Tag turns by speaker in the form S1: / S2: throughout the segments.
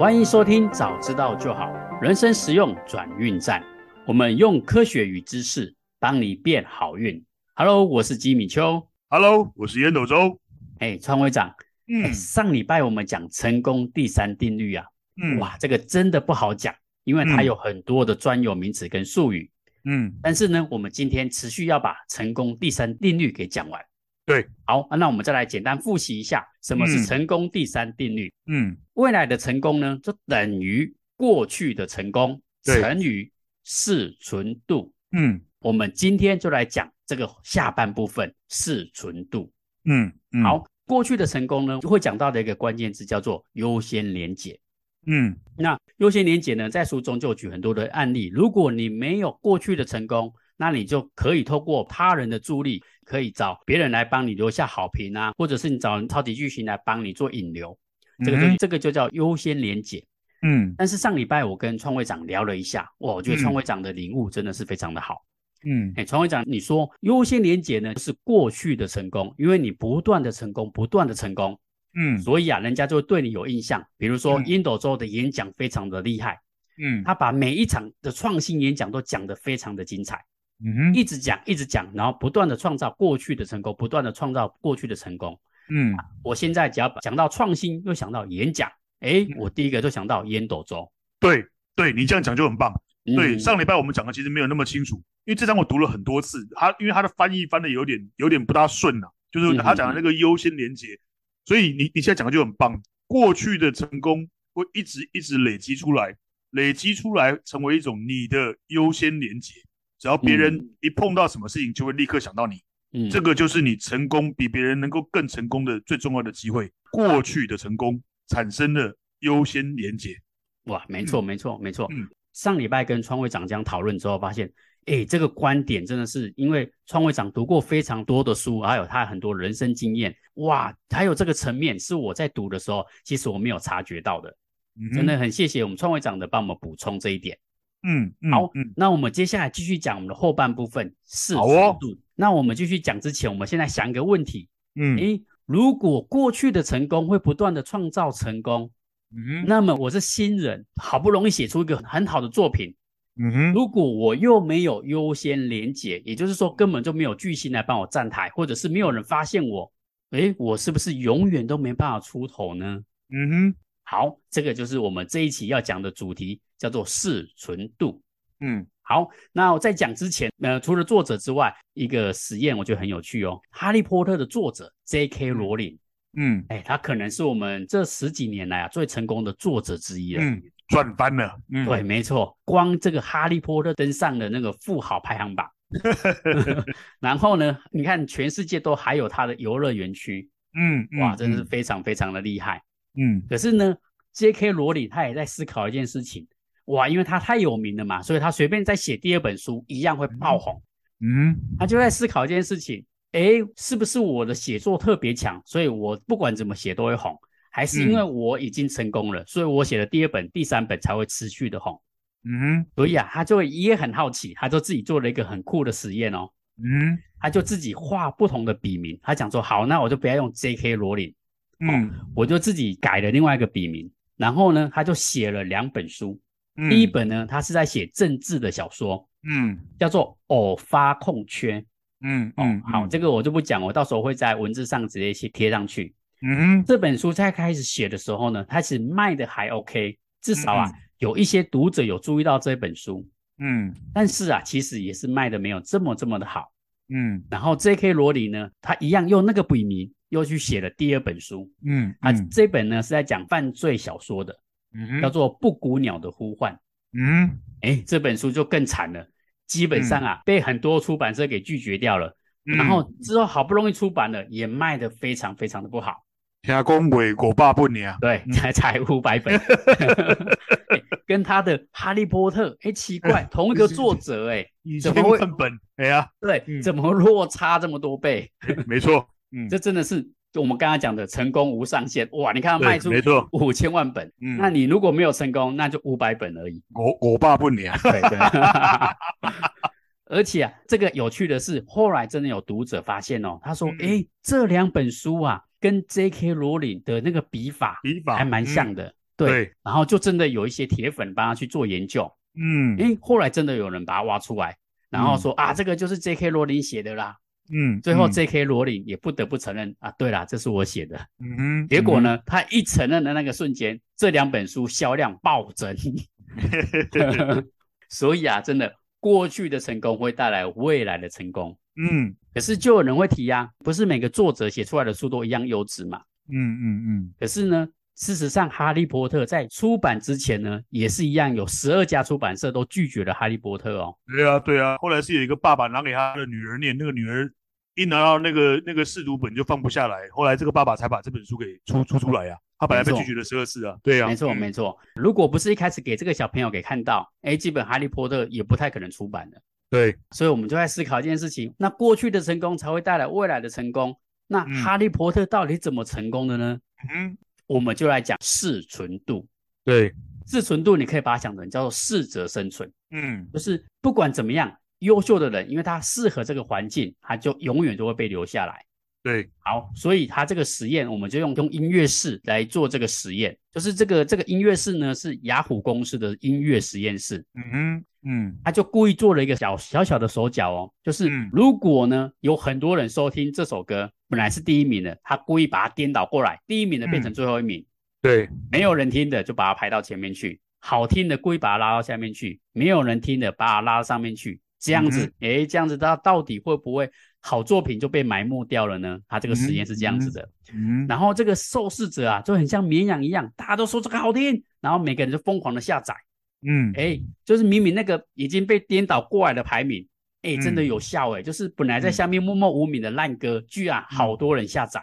S1: 欢迎收听《早知道就好》，人生实用转运站。我们用科学与知识帮你变好运。Hello，我是吉米秋。
S2: Hello，我是烟斗周。
S1: 哎，川会长，嗯，上礼拜我们讲成功第三定律啊，嗯，哇，这个真的不好讲，因为它有很多的专有名词跟术语，嗯，但是呢，我们今天持续要把成功第三定律给讲完。
S2: 对，
S1: 好，那我们再来简单复习一下，什么是成功第三定律？嗯，未来的成功呢，就等于过去的成功乘以适存度。嗯，我们今天就来讲这个下半部分适存度。嗯，嗯，好，过去的成功呢，就会讲到的一个关键字叫做优先连结。嗯，那优先连结呢，在书中就举很多的案例，如果你没有过去的成功，那你就可以透过他人的助力，可以找别人来帮你留下好评啊，或者是你找超级巨星来帮你做引流，这个就、嗯、这个就叫优先连结。嗯，但是上礼拜我跟创会长聊了一下，哇，我觉得创会长的领悟真的是非常的好。嗯，哎，创会长，你说优先连结呢是过去的成功，因为你不断的成功，不断的成功，嗯，所以啊，人家就会对你有印象。比如说烟斗周的演讲非常的厉害，嗯，他把每一场的创新演讲都讲得非常的精彩。嗯哼，一直讲，一直讲，然后不断的创造过去的成功，不断的创造过去的成功。嗯，我现在只要讲到创新，又想到演讲，哎，我第一个就想到烟斗周。
S2: 对，对你这样讲就很棒。嗯、对，上礼拜我们讲的其实没有那么清楚，因为这张我读了很多次，他因为他的翻译翻的有点有点不大顺呐、啊，就是他讲的那个优先连接，嗯、所以你你现在讲的就很棒。过去的成功会一直一直累积出来，累积出来成为一种你的优先连结。只要别人一碰到什么事情，就会立刻想到你。嗯，这个就是你成功比别人能够更成功的最重要的机会。过去的成功产生了优先连结。
S1: 哇，没错，没错，没错。嗯，上礼拜跟创会长这样讨论之后，发现，哎，这个观点真的是因为创会长读过非常多的书，还有他很多人生经验。哇，还有这个层面是我在读的时候，其实我没有察觉到的。嗯，真的很谢谢我们创会长的帮我们补充这一点。嗯，嗯，好，嗯，那我们接下来继续讲我们的后半部分适存度。那我们继续讲之前，我们现在想一个问题，嗯，诶，如果过去的成功会不断的创造成功，嗯，那么我是新人，好不容易写出一个很好的作品，嗯哼，如果我又没有优先连结，也就是说根本就没有巨星来帮我站台，或者是没有人发现我，诶，我是不是永远都没办法出头呢？嗯哼。好，这个就是我们这一期要讲的主题，叫做适存度。嗯，好，那我在讲之前，呃，除了作者之外，一个实验我觉得很有趣哦。哈利波特的作者 J.K. 罗琳，嗯，哎，他可能是我们这十几年来啊最成功的作者之一了。嗯，
S2: 赚翻了。嗯，
S1: 对，没错，光这个哈利波特登上了那个富豪排行榜。然后呢，你看全世界都还有他的游乐园区。嗯，哇，真的是非常非常的厉害。嗯，可是呢，J.K. 罗琳他也在思考一件事情，哇，因为他太有名了嘛，所以他随便再写第二本书一样会爆红。嗯，他就在思考一件事情，诶，是不是我的写作特别强，所以我不管怎么写都会红，还是因为我已经成功了，所以我写的第二本、第三本才会持续的红？嗯，所以啊，他就也很好奇，他就自己做了一个很酷的实验哦。嗯，他就自己画不同的笔名，他讲说，好，那我就不要用 J.K. 罗琳。嗯、哦，我就自己改了另外一个笔名，然后呢，他就写了两本书。嗯、第一本呢，他是在写政治的小说，嗯，叫做《偶发空缺》。嗯嗯，哦、好，这个我就不讲，我到时候会在文字上直接去贴上去。嗯，这本书在开始写的时候呢，它其实卖的还 OK，至少啊，嗯、有一些读者有注意到这本书。嗯，但是啊，其实也是卖的没有这么这么的好。嗯，然后 J.K. 罗琳呢，他一样用那个笔名。又去写了第二本书，嗯，嗯啊，这本呢是在讲犯罪小说的，嗯，叫做《布谷鸟的呼唤》，嗯，哎，这本书就更惨了，基本上啊、嗯、被很多出版社给拒绝掉了，嗯、然后之后好不容易出版了，也卖得非常非常的不好。
S2: 听讲卖五百本啊，
S1: 对，才才五百本，跟他的《哈利波特》哎，奇怪，同一个作者哎，
S2: 怎么会本？哎呀，
S1: 对，怎么落差这么多倍？
S2: 没错。
S1: 嗯，这真的是就我们刚刚讲的成功无上限哇！你看他卖出五千万本，嗯，那你如果没有成功，那就五百本而已。
S2: 我我爸不娘，
S1: 对对。而且啊，这个有趣的是，后来真的有读者发现哦，他说：“哎、嗯，这两本书啊，跟 J.K. 罗琳的那个笔法笔法还蛮像的。嗯”对，然后就真的有一些铁粉帮他去做研究。嗯，哎，后来真的有人把它挖出来，然后说、嗯、啊，这个就是 J.K. 罗琳写的啦。嗯，最后 J.K. 罗琳也不得不承认啊，对啦，这是我写的。嗯哼，结果呢，他一承认的那个瞬间，这两本书销量暴增。所以啊，真的，过去的成功会带来未来的成功。嗯，可是就有人会提呀、啊，不是每个作者写出来的书都一样优质嘛？嗯嗯嗯。可是呢？事实上，《哈利波特》在出版之前呢，也是一样，有十二家出版社都拒绝了《哈利波特》哦。
S2: 对啊，对啊。后来是有一个爸爸拿给他的女儿念，那个女儿一拿到那个那个试读本就放不下来，后来这个爸爸才把这本书给出出出来呀、啊。他本来被拒绝了十二次啊。对啊，
S1: 没错没错。如果不是一开始给这个小朋友给看到，哎，基本《哈利波特》也不太可能出版的。
S2: 对，
S1: 所以我们就在思考一件事情：那过去的成功才会带来未来的成功。那《哈利波特》到底怎么成功的呢？嗯。我们就来讲适存度，
S2: 对，
S1: 适存度你可以把它想成叫做适者生存，嗯，就是不管怎么样，优秀的人，因为他适合这个环境，他就永远都会被留下来。
S2: 对，
S1: 好，所以他这个实验，我们就用用音乐室来做这个实验，就是这个这个音乐室呢是雅虎公司的音乐实验室，嗯哼，嗯，他就故意做了一个小小小的手脚哦，就是如果呢有很多人收听这首歌，本来是第一名的，他故意把它颠倒过来，第一名的变成最后一名，
S2: 对，
S1: 没有人听的就把它排到前面去，好听的故意把它拉到下面去，没有人听的把它拉到上面去，这样子，哎，这样子它到底会不会？好作品就被埋没掉了呢？他这个实验是这样子的，嗯，嗯，然后这个受试者啊，就很像绵羊一样，大家都说这个好听，然后每个人就疯狂的下载，嗯，哎，就是明明那个已经被颠倒过来的排名，哎，真的有效哎，就是本来在下面默默无名的烂歌，居然好多人下载，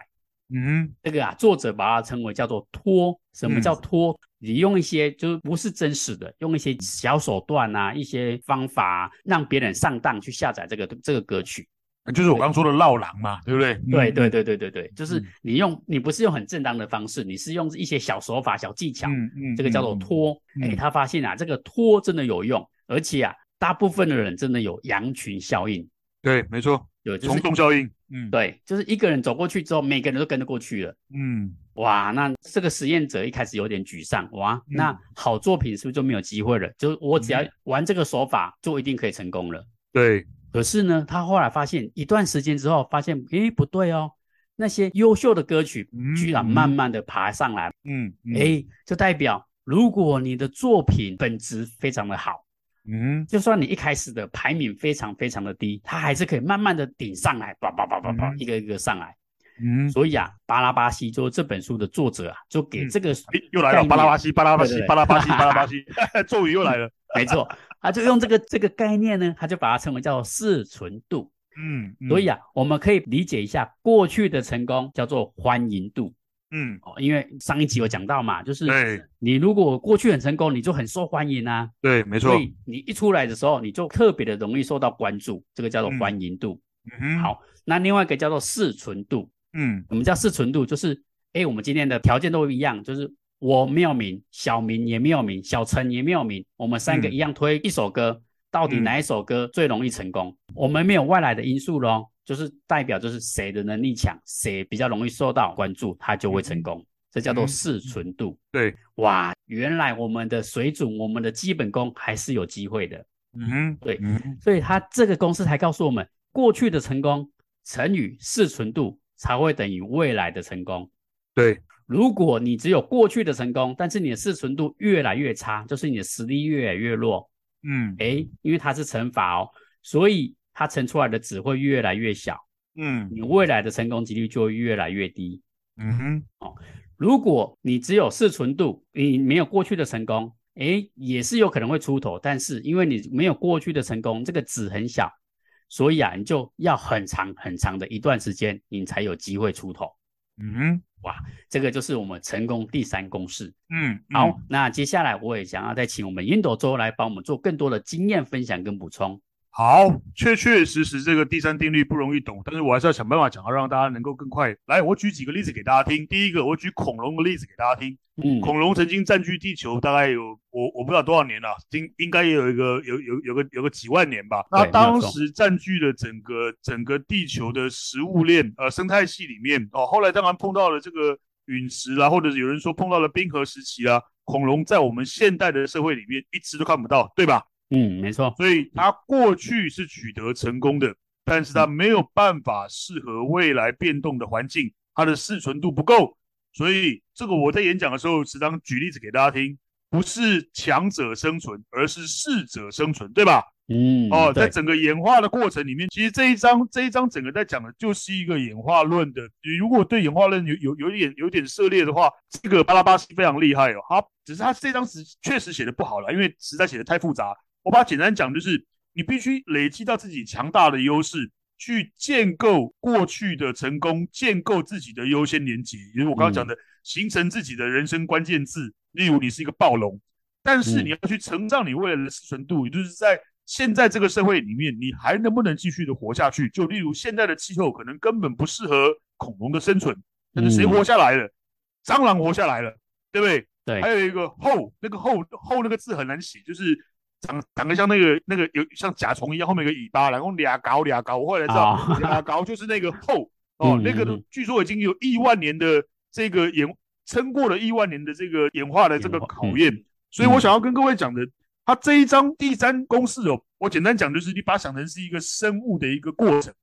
S1: 嗯，这个啊，作者把它称为叫做托，什么叫拖？你用一些就是不是真实的，用一些小手段啊，一些方法让别人上当去下载这个这个歌曲。
S2: 就是我刚说的绕狼嘛，对不对？
S1: 对对对对对对，就是你用你不是用很正当的方式，你是用一些小手法、小技巧，嗯嗯，这个叫做拖。哎，他发现啊，这个拖真的有用，而且啊，大部分的人真的有羊群效应。
S2: 对，没错，有从众效应。
S1: 嗯，对，就是一个人走过去之后，每个人都跟着过去了。嗯，哇，那这个实验者一开始有点沮丧，哇，那好作品是不是就没有机会了？就是我只要玩这个手法，就一定可以成功了。
S2: 对。
S1: 可是呢，他后来发现一段时间之后，发现诶不对哦，那些优秀的歌曲居然慢慢的爬上来，嗯，诶、嗯，就代表如果你的作品本质非常的好，嗯，就算你一开始的排名非常非常的低，它还是可以慢慢的顶上来，叭叭叭叭叭，一个一个上来，嗯，所以啊，巴拉巴西就是这本书的作者啊，就给这个、嗯、
S2: 又来了，巴拉巴西，巴拉巴西，巴拉巴西，巴拉巴西，咒语 又来了，
S1: 没错。他就用这个这个概念呢，他就把它称为叫做适存度。嗯，嗯，所以啊，我们可以理解一下过去的成功叫做欢迎度。嗯，哦，因为上一集有讲到嘛，就是你如果过去很成功，你就很受欢迎啊。
S2: 对，没错。
S1: 所以你一出来的时候，你就特别的容易受到关注，这个叫做欢迎度。嗯，好，那另外一个叫做适存度。嗯，我们叫适存度，就是哎，我们今天的条件都一样，就是。我没有名，小明也没有名，小陈也没有名，我们三个一样推一首歌，嗯、到底哪一首歌最容易成功？嗯、我们没有外来的因素咯，就是代表就是谁的能力强，谁比较容易受到关注，他就会成功，嗯、这叫做适存度。
S2: 嗯、对，
S1: 哇，原来我们的水准，我们的基本功还是有机会的。嗯哼，对，嗯、所以他这个公司才告诉我们，过去的成功乘以适存度才会等于未来的成功。
S2: 对。
S1: 如果你只有过去的成功，但是你的适存度越来越差，就是你的实力越来越弱。嗯，诶，因为它是乘法哦，所以它乘出来的值会越来越小。嗯，你未来的成功几率就会越来越低。嗯哼，哦，如果你只有适存度，你没有过去的成功，诶，也是有可能会出头，但是因为你没有过去的成功，这个值很小，所以啊，你就要很长很长的一段时间，你才有机会出头。嗯哼。哇，这个就是我们成功第三公式。嗯，嗯，好，那接下来我也想要再请我们烟斗周来帮我们做更多的经验分享跟补充。
S2: 好，确确实实这个第三定律不容易懂，但是我还是要想办法讲，要让大家能够更快。来，我举几个例子给大家听。第一个，我举恐龙的例子给大家听。嗯，恐龙曾经占据地球大概有我我不知道多少年了，应应该也有一个有有有个有个几万年吧。那当时占据了整个整个地球的食物链呃生态系里面哦，后来当然碰到了这个陨石啦，或者是有人说碰到了冰河时期啊，恐龙在我们现代的社会里面一直都看不到，对吧？
S1: 嗯，没错。
S2: 所以他过去是取得成功的，但是他没有办法适合未来变动的环境，它的适存度不够。所以这个我在演讲的时候时常举例子给大家听，不是强者生存，而是适者生存，对吧？
S1: 嗯，
S2: 哦，在整个演化的过程里面，其实这一章这一章整个在讲的就是一个演化论的。你如果对演化论有有有点有点涉猎的话，这个巴拉巴西非常厉害哦。他只是他这张词确实写的不好了，因为实在写的太复杂。我把它简单讲，就是你必须累积到自己强大的优势，去建构过去的成功，建构自己的优先连结。也就是我刚刚讲的，形成自己的人生关键字。例如，你是一个暴龙，但是你要去成长你未来的生存度，也就是在。现在这个社会里面，你还能不能继续的活下去？就例如现在的气候可能根本不适合恐龙的生存，但是谁活下来了？嗯、蟑螂活下来了，对不对？
S1: 对。还
S2: 有一个后，那个后后那个字很难写，就是长长得像那个那个有像甲虫一样，后面有个尾巴，然后俩高俩高。我后来知道俩高就是那个 后哦，那个据说已经有亿万年的这个演撑过了亿万年的这个演化的这个考验，嗯、所以我想要跟各位讲的。它这一章第三公式哦，我简单讲就是，你把它想成是一个生物的一个过程，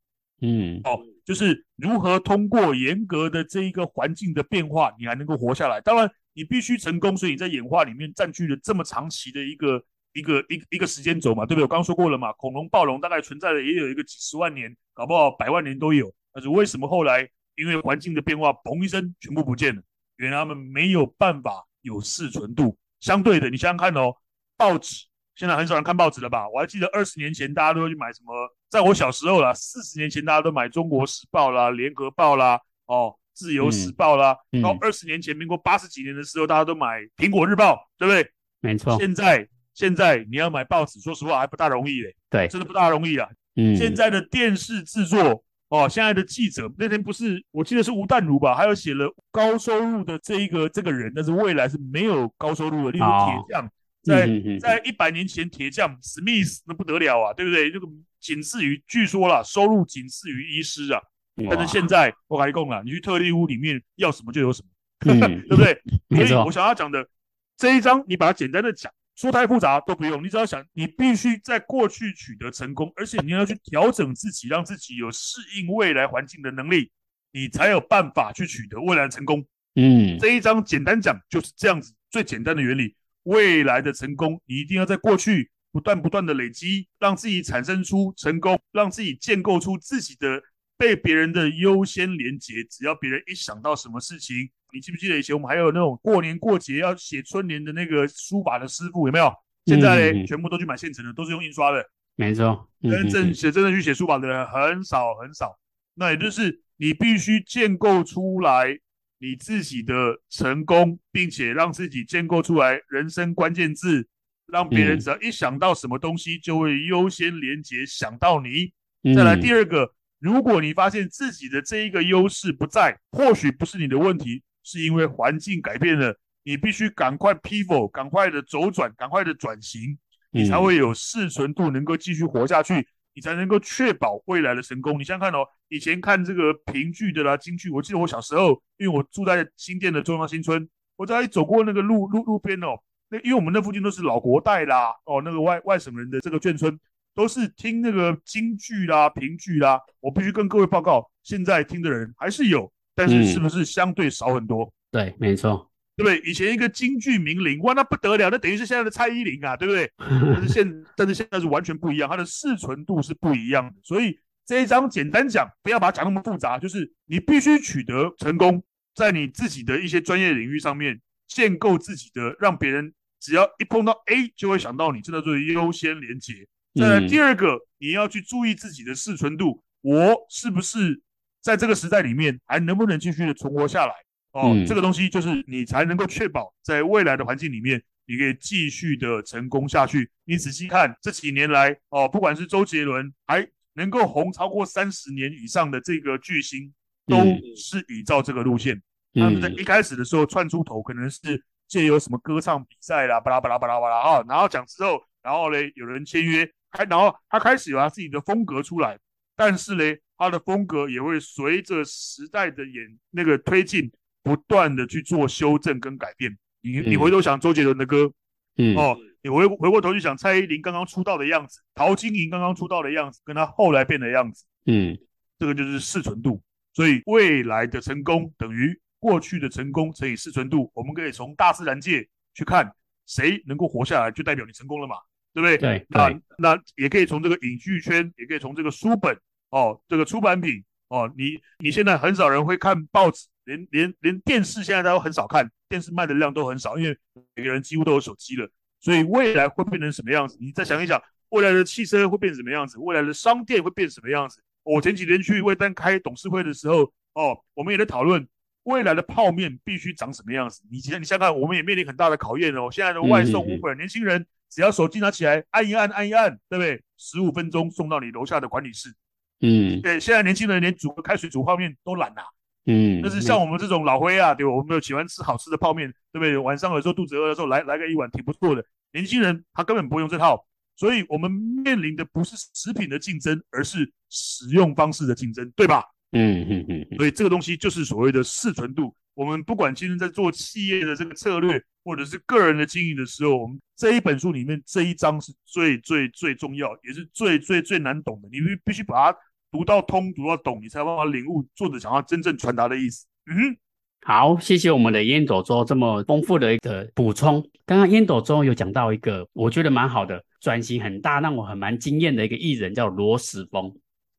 S1: 嗯，
S2: 哦，就是如何通过严格的这一个环境的变化，你还能够活下来。当然，你必须成功，所以你在演化里面占据了这么长期的一个一个一个一个时间轴嘛，对不对？我刚刚说过了嘛，恐龙、暴龙大概存在了也有一个几十万年，搞不好百万年都有。但是为什么后来因为环境的变化，嘣一声全部不见了？原来他们没有办法有适存度。相对的，你想想看哦。报纸现在很少人看报纸了吧？我还记得二十年前大家都会去买什么，在我小时候啦，四十年前大家都买《中国时报》啦、《联合报》啦、哦，《自由时报》啦。然后二十年前，民国八十几年的时候，大家都买《苹果日报》，对不对？
S1: 没错。
S2: 现在现在你要买报纸，说实话还不大容易嘞。
S1: 对，
S2: 真的不大容易啊。嗯。现在的电视制作哦，现在的记者那天不是我记得是吴淡如吧？还有写了高收入的这一个这个人，但是未来是没有高收入的，例如铁匠。在在一百年前，铁匠史密斯那不得了啊，对不对？这个仅次于，据说啦，收入仅次于医师啊。但是现在我跟你讲了，你去特例屋里面要什么就有什么，嗯、对不对？所以我想要讲的这一章，你把它简单的讲，说太复杂都不用，你只要想，你必须在过去取得成功，而且你要去调整自己，让自己有适应未来环境的能力，你才有办法去取得未来的成功。
S1: 嗯，
S2: 这一章简单讲就是这样子，最简单的原理。未来的成功，你一定要在过去不断不断的累积，让自己产生出成功，让自己建构出自己的被别人的优先连结。只要别人一想到什么事情，你记不记得以前我们还有那种过年过节要写春联的那个书法的师傅有没有？现在呢，全部都去买现成的，都是用印刷的。
S1: 没错，
S2: 真正写真的去写书法的人很少很少。那也就是你必须建构出来。你自己的成功，并且让自己建构出来人生关键字，让别人只要一想到什么东西，就会优先连结想到你。再来第二个，如果你发现自己的这一个优势不在，或许不是你的问题，是因为环境改变了，你必须赶快 pivot，赶快的走转，赶快的转型，你才会有适存度，能够继续活下去。你才能够确保未来的成功。你想想看哦，以前看这个评剧的啦、京剧，我记得我小时候，因为我住在新店的中央新村，我在走过那个路路路边哦，那因为我们那附近都是老国代啦，哦，那个外外省人的这个眷村，都是听那个京剧啦、评剧啦。我必须跟各位报告，现在听的人还是有，但是是不是相对少很多？
S1: 嗯、对，没错。
S2: 对不对？以前一个京剧名伶，哇，那不得了，那等于是现在的蔡依林啊，对不对？但是现，但是现在是完全不一样，它的适存度是不一样的。所以这一章简单讲，不要把它讲那么复杂，就是你必须取得成功，在你自己的一些专业领域上面建构自己的，让别人只要一碰到 A 就会想到你，这叫做优先连结。再来第二个，你要去注意自己的适存度，我是不是在这个时代里面还能不能继续的存活下来？哦，嗯、这个东西就是你才能够确保在未来的环境里面，你可以继续的成功下去。你仔细看这几年来，哦，不管是周杰伦还能够红超过三十年以上的这个巨星，都是依照这个路线。嗯、他们在一开始的时候窜出头，可能是借由什么歌唱比赛啦，巴拉巴拉巴拉巴拉啊，然后讲之后，然后嘞有人签约，还然后他开始有他自己的风格出来，但是嘞他的风格也会随着时代的演那个推进。不断的去做修正跟改变。你你回头想周杰伦的歌，嗯哦，你回回过头去想蔡依林刚刚出道的样子，陶晶莹刚刚出道的样子，跟她后来变的样子，嗯，这个就是适存度。所以未来的成功等于过去的成功乘以适存度。我们可以从大自然界去看，谁能够活下来，就代表你成功了嘛，对不对？
S1: 对。
S2: 那那也可以从这个影剧圈，也可以从这个书本哦，这个出版品哦，你你现在很少人会看报纸。连连连电视现在都很少看，电视卖的量都很少，因为每个人几乎都有手机了。所以未来会变成什么样子？你再想一想，未来的汽车会变成什么样子？未来的商店会变成什么样子？我前几天去魏丹开董事会的时候，哦，我们也在讨论未来的泡面必须长什么样子。你想，你想看，我们也面临很大的考验哦。现在的外送 Uber，年轻人只要手机拿起来按一按，按一按，对不对？十五分钟送到你楼下的管理室。嗯，对，现在年轻人连煮个开水煮泡面都懒呐、啊。嗯，但是像我们这种老灰啊，对吧？我们有喜欢吃好吃的泡面，对不对？晚上有时候肚子饿的时候，来来个一碗挺不错的。年轻人他根本不用这套，所以我们面临的不是食品的竞争，而是使用方式的竞争，对吧？嗯嗯嗯。所以这个东西就是所谓的适存度。我们不管今天在做企业的这个策略，或者是个人的经营的时候，我们这一本书里面这一章是最最最重要，也是最最最难懂的。你必必须把它。读到通，读到懂，你才有办法领悟作者想要真正传达的意思。嗯，
S1: 好，谢谢我们的烟斗周这么丰富的一个补充。刚刚烟斗周有讲到一个我觉得蛮好的转型很大，让我很蛮惊艳的一个艺人叫罗时丰。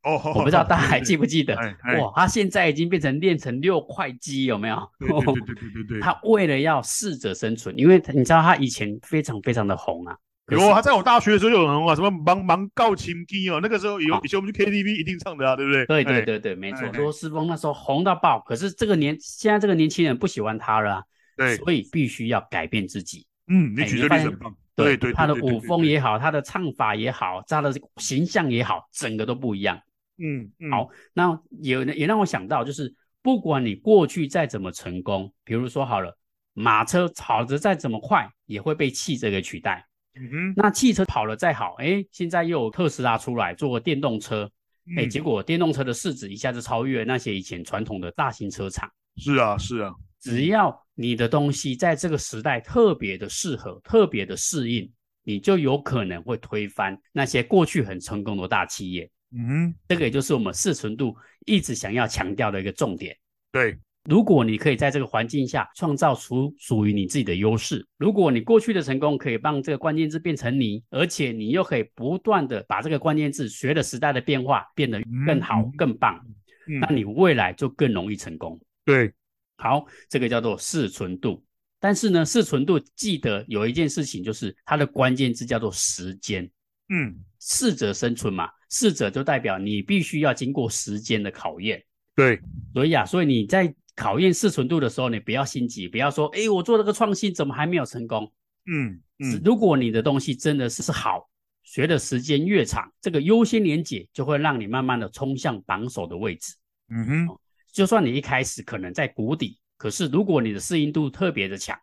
S1: 哦，我不知道大家还记不记得？哇，他现在已经变成练成六块肌，有没有？
S2: 对对对对对。
S1: 他为了要适者生存，因为你知道他以前非常非常的红啊。
S2: 有啊，他在我大学的时候就很红啊，什么忙忙告情机哦，那个时候有以前我们去 KTV 一定唱的啊，对不对？
S1: 对对对对，没错。罗斯峰那时候红到爆，可是这个年现在这个年轻人不喜欢他了，对，所以必须要改变自己。
S2: 嗯，你举的例子很棒。对对，
S1: 他的舞风也好，他的唱法也好，他的形象也好，整个都不一样。嗯嗯。好，那也也让我想到，就是不管你过去再怎么成功，比如说好了，马车跑得再怎么快，也会被汽车给取代。嗯哼，那汽车跑得再好，哎，现在又有特斯拉出来做个电动车，哎、嗯，结果电动车的市值一下子超越那些以前传统的大型车厂。
S2: 是啊，是啊，
S1: 只要你的东西在这个时代特别的适合、特别的适应，你就有可能会推翻那些过去很成功的大企业。嗯，这个也就是我们适存度一直想要强调的一个重点。
S2: 对。
S1: 如果你可以在这个环境下创造出属于你自己的优势，如果你过去的成功可以帮这个关键字变成你，而且你又可以不断的把这个关键字随着时代的变化变得更好、嗯、更棒，嗯、那你未来就更容易成功。
S2: 对，
S1: 好，这个叫做适存度。但是呢，适存度记得有一件事情，就是它的关键字叫做时间。嗯，适者生存嘛，适者就代表你必须要经过时间的考验。
S2: 对，
S1: 所以啊，所以你在考验适存度的时候，你不要心急，不要说，哎，我做了个创新怎么还没有成功？嗯嗯，如果你的东西真的是好，学的时间越长，这个优先连结就会让你慢慢的冲向榜首的位置。嗯哼，就算你一开始可能在谷底，可是如果你的适应度特别的强，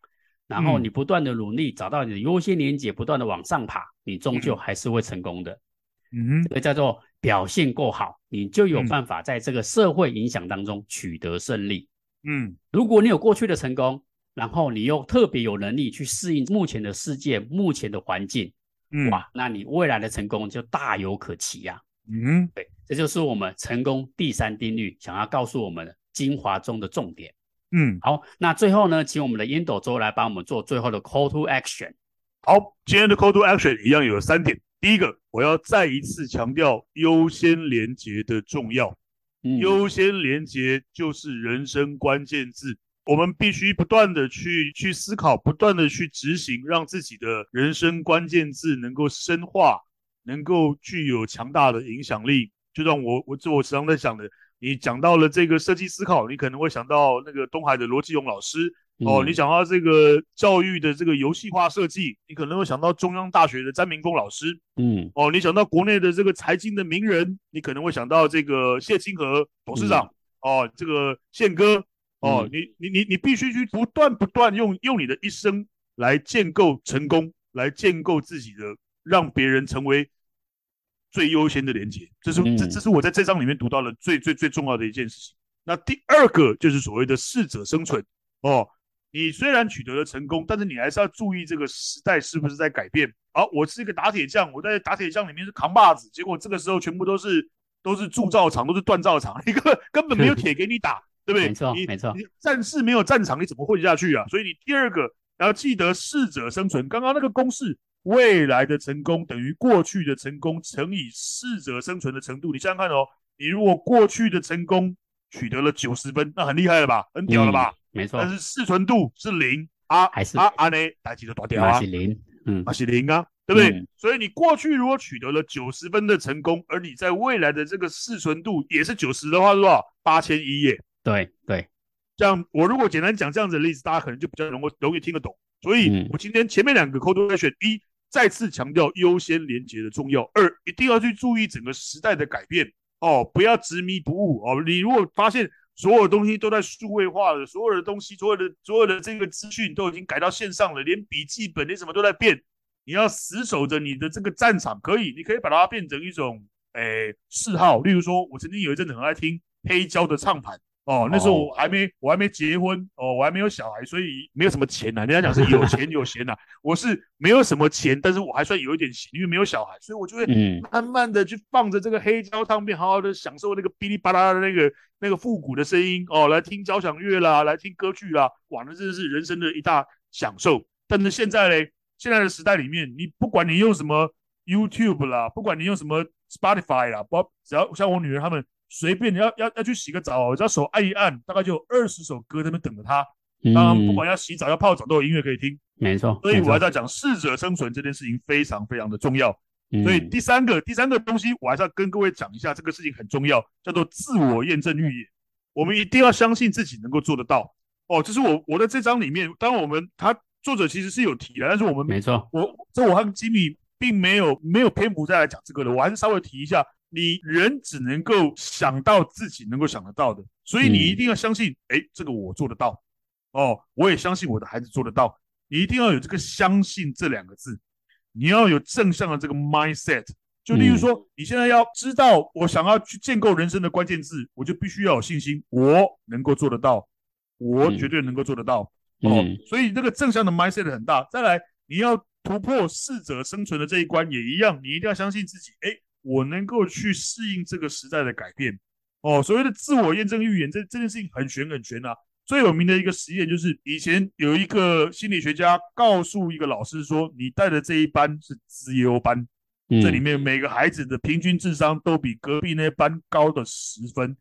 S1: 然后你不断的努力，找到你的优先连接，不断的往上爬，你终究还是会成功的。嗯哼，这个叫做表现够好，你就有办法在这个社会影响当中取得胜利。嗯，如果你有过去的成功，然后你又特别有能力去适应目前的世界、目前的环境，嗯，哇，那你未来的成功就大有可期呀。嗯，对，这就是我们成功第三定律想要告诉我们的精华中的重点。嗯，好，那最后呢，请我们的烟斗周来帮我们做最后的 call to action。
S2: 好，今天的 call to action 一样有三点。第一个，我要再一次强调优先连接的重要。优先连接就是人生关键字，我们必须不断的去去思考，不断的去执行，让自己的人生关键字能够深化，能够具有强大的影响力。就像我我我时常在想的，你讲到了这个设计思考，你可能会想到那个东海的罗继勇老师。哦，你想到这个教育的这个游戏化设计，你可能会想到中央大学的詹明功老师。嗯，哦，你想到国内的这个财经的名人，你可能会想到这个谢金河董事长。嗯、哦，这个宪哥。哦，嗯、你你你你必须去不断不断用用你的一生来建构成功，来建构自己的，让别人成为最优先的连接。这是、嗯、这这是我在这章里面读到的最最最重要的一件事情。那第二个就是所谓的适者生存。哦。你虽然取得了成功，但是你还是要注意这个时代是不是在改变。好，我是一个打铁匠，我在打铁匠里面是扛把子，结果这个时候全部都是都是铸造厂，都是锻造厂，一个根本没有铁给你打，对不对？
S1: 没错，没错。
S2: 你战士没有战场，你怎么混下去啊？所以你第二个要记得适者生存。刚刚那个公式，未来的成功等于过去的成功乘以适者生存的程度。你想想看哦，你如果过去的成功取得了九十分，那很厉害了吧？很屌了吧？
S1: 嗯没错，
S2: 但是适存度是零啊，
S1: 还是
S2: 啊啊呢？大家都断掉啊，
S1: 是零，嗯，
S2: 啊是零啊，对不对？嗯、所以你过去如果取得了九十分的成功，而你在未来的这个适存度也是九十的话，是多少？八千一耶。
S1: 对对，
S2: 这样我如果简单讲这样子的例子，大家可能就比较容易容易听得懂。所以我今天前面两个 action：一，再次强调优先连结的重要；二，一定要去注意整个时代的改变哦，不要执迷不悟哦。你如果发现，所有东西都在数位化了，所有的东西，所有的所有的这个资讯都已经改到线上了，连笔记本连什么都在变。你要死守着你的这个战场，可以，你可以把它变成一种诶嗜好。例如说，我曾经有一阵子很爱听黑胶的唱盘。哦，那时候我还没，我还没结婚，哦，我还没有小孩，所以没有什么钱呐、啊。人家讲是有钱有闲呐、啊，我是没有什么钱，但是我还算有一点钱，因为没有小孩，所以我就会慢慢的去放着这个黑胶唱片，好好的享受那个哔哩吧啦的那个那个复古的声音哦，来听交响乐啦，来听歌剧啦，哇，那真的是人生的一大享受。但是现在嘞，现在的时代里面，你不管你用什么 YouTube 啦，不管你用什么 Spotify 啦，不只要像我女儿他们。随便你要要要去洗个澡，只要手按一按，大概就有二十首歌在那边等着他。当然，不管要洗澡要泡澡，都有音乐可以听。
S1: 没错，
S2: 所以我还在讲适者生存这件事情非常非常的重要。所以第三个第三个东西，我还是要跟各位讲一下，这个事情很重要，叫做自我验证预言。我们一定要相信自己能够做得到。哦，这是我我在这章里面，当然我们他作者其实是有提的，但是我们
S1: 没错，
S2: 我这我和吉米并没有没有篇幅再来讲这个的，我还是稍微提一下。你人只能够想到自己能够想得到的，所以你一定要相信，哎、嗯，这个我做得到，哦，我也相信我的孩子做得到。你一定要有这个相信这两个字，你要有正向的这个 mindset。就例如说，嗯、你现在要知道我想要去建构人生的关键字，我就必须要有信心，我能够做得到，我绝对能够做得到。嗯、哦，所以这个正向的 mindset 很大。再来，你要突破适者生存的这一关也一样，你一定要相信自己，哎。我能够去适应这个时代的改变，哦，所谓的自我验证预言，这这件事情很玄很玄啊。最有名的一个实验就是，以前有一个心理学家告诉一个老师说，你带的这一班是资优班，嗯、这里面每个孩子的平均智商都比隔壁那班高的十分，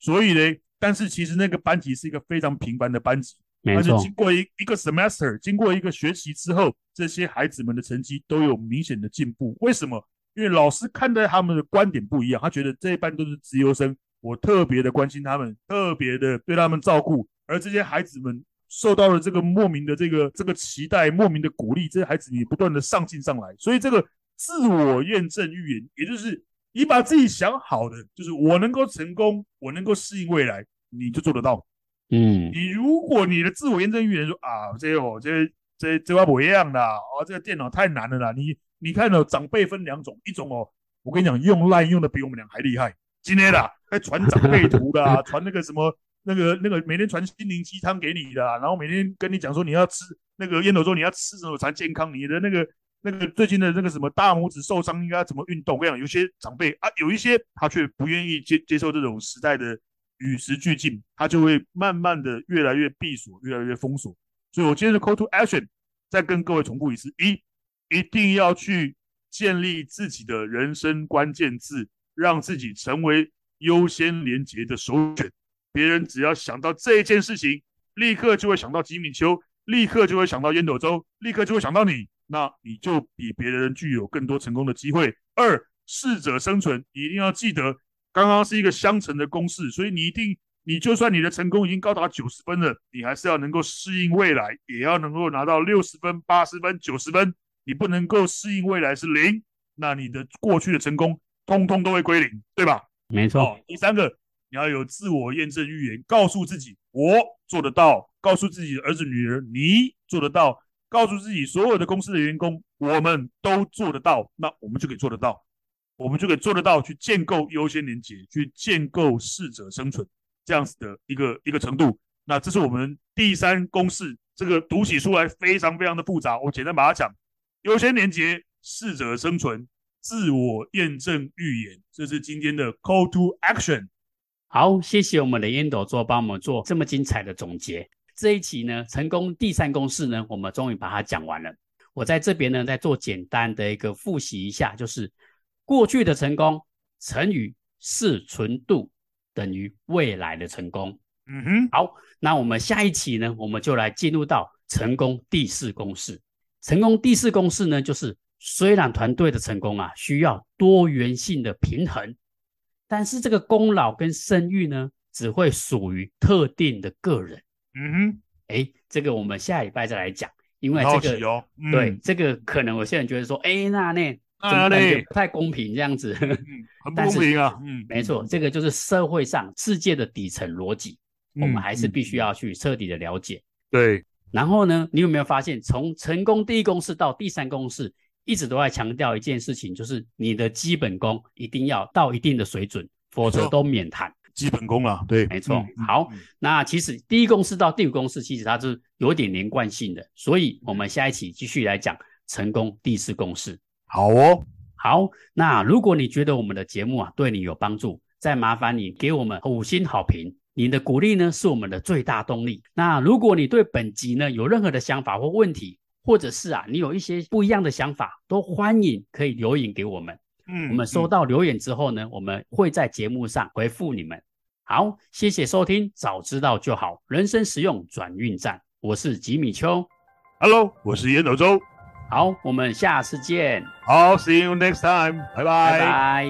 S2: 所以呢，但是其实那个班级是一个非常平凡的班级，而且经过一一个 semester，经过一个学期之后，这些孩子们的成绩都有明显的进步，为什么？因为老师看待他们的观点不一样，他觉得这一班都是资优生，我特别的关心他们，特别的对他们照顾，而这些孩子们受到了这个莫名的这个这个期待，莫名的鼓励，这些孩子也不断的上进上来，所以这个自我验证预言，也就是你把自己想好的，就是我能够成功，我能够适应未来，你就做得到。嗯，你如果你的自我验证预言说啊，这个这这这块不一样的，哦，这个电脑太难了啦，你。你看哦，长辈分两种，一种哦，我跟你讲，用赖用的比我们俩还厉害。今天啦，还传长辈图的，传那个什么那个那个，每天传心灵鸡汤给你的，然后每天跟你讲说你要吃那个烟斗周，你要吃什么才健康？你的那个那个最近的那个什么大拇指受伤应该怎么运动？我跟你讲，有些长辈啊，有一些他却不愿意接接受这种时代的与时俱进，他就会慢慢的越来越闭锁，越来越封锁。所以我今天的 call to action 再跟各位重复一次：一。一定要去建立自己的人生关键字，让自己成为优先连接的首选。别人只要想到这一件事情，立刻就会想到吉米丘，立刻就会想到烟斗周，立刻就会想到你，那你就比别人具有更多成功的机会。二，适者生存，一定要记得，刚刚是一个相乘的公式，所以你一定，你就算你的成功已经高达九十分了，你还是要能够适应未来，也要能够拿到六十分、八十分、九十分。你不能够适应未来是零，那你的过去的成功通通都会归零，对吧？
S1: 没错。
S2: 哦，第三个，你要有自我验证预言，告诉自己我做得到，告诉自己的儿子女儿你做得到，告诉自己所有的公司的员工我们都做得到，那我们就可以做得到，我们就可以做得到去建构优先连接，去建构适者生存这样子的一个一个程度。那这是我们第三公式，这个读起书来非常非常的复杂，我简单把它讲：优先连结，适者生存，自我验证预言，这是今天的 call to action。
S1: 好，谢谢我们的烟斗做帮我们做这么精彩的总结。这一期呢，成功第三公式呢，我们终于把它讲完了。我在这边呢，再做简单的一个复习一下，就是过去的成功乘以适存度等于未来的成功。嗯哼，好，那我们下一期呢，我们就来进入到成功第四公式。成功第四公式呢，就是虽然团队的成功啊，需要多元性的平衡，但是这个功劳跟声誉呢，只会属于特定的个人。嗯哼，哎，这个我们下礼拜再来讲，因为这个、哦嗯、对这个可能有些人觉得说，哎，那那感觉不太公平这样子，嗯、
S2: 很不公平啊。嗯，
S1: 没错，这个就是社会上世界的底层逻辑。我们还是必须要去彻底的了解。嗯、
S2: 对，
S1: 然后呢，你有没有发现，从成功第一公式到第三公式，一直都在强调一件事情，就是你的基本功一定要到一定的水准，否则都免谈。
S2: 基本功了，对，
S1: 没错。嗯、好、嗯，那其实第一公式到第五公式，其实它是有点连贯性的，所以我们下一期继续来讲成功第四公式。
S2: 好哦，
S1: 好。那如果你觉得我们的节目啊对你有帮助，再麻烦你给我们五星好评。你的鼓励呢，是我们的最大动力。那如果你对本集呢有任何的想法或问题，或者是啊你有一些不一样的想法，都欢迎可以留言给我们。嗯，我们收到留言之后呢，嗯、我们会在节目上回复你们。好，谢谢收听，早知道就好，人生实用转运站。我是吉米秋
S2: ，Hello，我是烟斗周。
S1: 好，我们下次见。
S2: 好，See you next time，拜拜。
S1: 拜拜。